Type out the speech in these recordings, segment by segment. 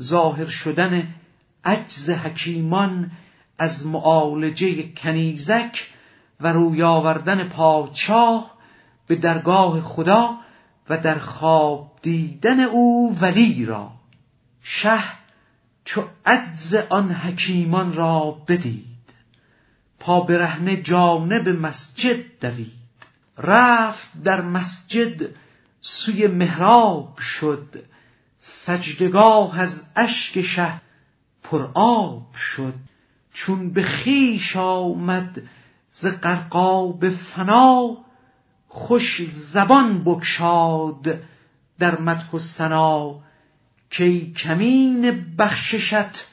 ظاهر شدن عجز حکیمان از معالجه کنیزک و روی آوردن پادشاه به درگاه خدا و در خواب دیدن او ولی را. شه چو عجز آن حکیمان را بدید. پا برهنه جانب مسجد دوید. رفت در مسجد سوی محراب شد. سجدگاه از اشک شه پر آب شد. چون به خیش آمد ز غرقاب فنا خوش زبان بگشاد در مدح و ثنا. کی کمین بخششت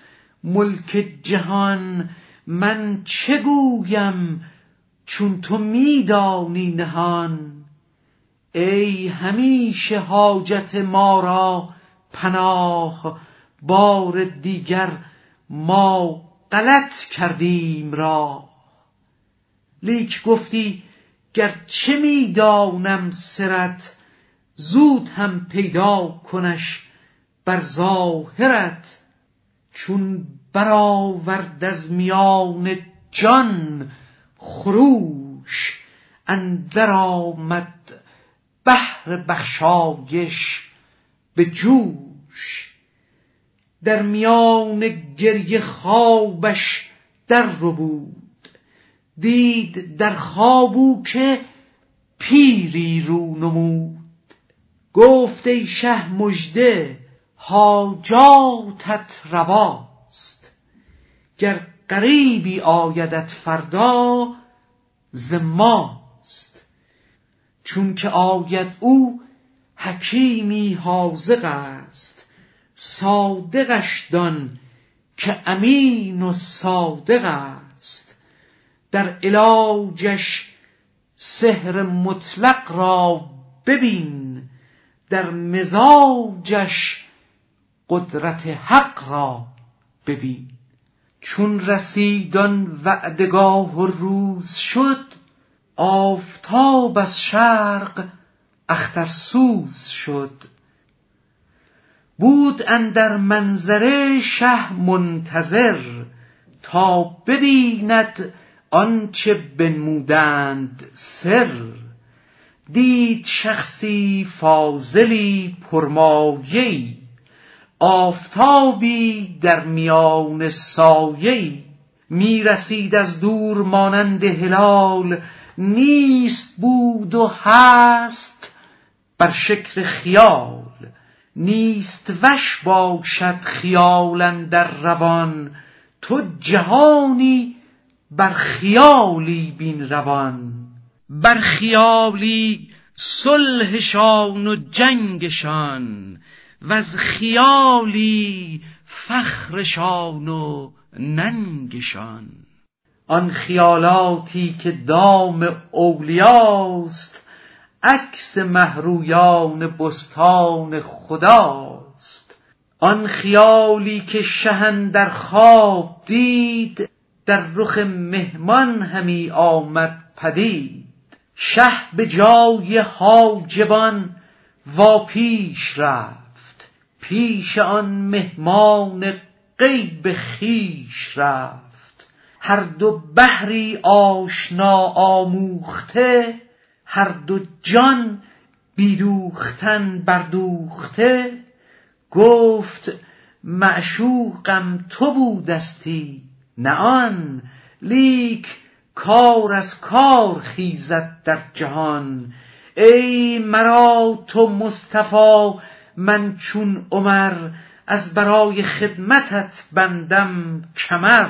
ملک جهان من چه گویم چون تو میدانی نهان؟ ای همیشه حاجت ما را پناه بار دیگر ما غلط کردیم را. لیک گفتی گرچه می‌دانم سرت زود هم پیدا کنش بر ظاهرت. چون برآورد از میان جان خروش اندر آمد بحر بخشایش به جوش در میان گریه خوابش در بود. دید در خوابو که پیری رو نمود. گفت ای شه مژده حاجاتت رواست. گر قریبی آیدت فردا ز ماست. چون که آید او حکیمی حاذق است. صادقش دان که امین و صادق است. در علاجش سحر مطلق را ببین. در مزاجش قدرت حق را ببین. چون رسید آن وعدگاه و روز شد آفتاب از شرق اخترسوز شد. بود اندر منظره شه منتظر تا ببیند آنچه بنمودند سر. دید شخصی فاضلی پرمایه آفتابی در میان سایه می رسید از دور مانند هلال نیست بود و هست بر شکل خیال. نیست وش باشد خیالا در روان تو جهانی بر خیالی بین روان. بر خیالی صلحشان و جنگشان و از خیالی فخرشان و ننگشان. آن خیالاتی که دام اولیاست عکس مهرویان بستان خداست. آن خیالی که شهن در خواب دید در رخ مهمان همی آمد پدید. شه به جای حاجبان وا پیش رفت. پیش آن مهمان غیب خویش رفت. هر دو بحری آشنا آموخته هر دو جان بیدوختن بردوخته گفت معشوقم تو بودستی نه آن لیک کار از کار خیزد در جهان. ای مرا تو مصطفی من چون عمر از برای خدمتت بندم کمر.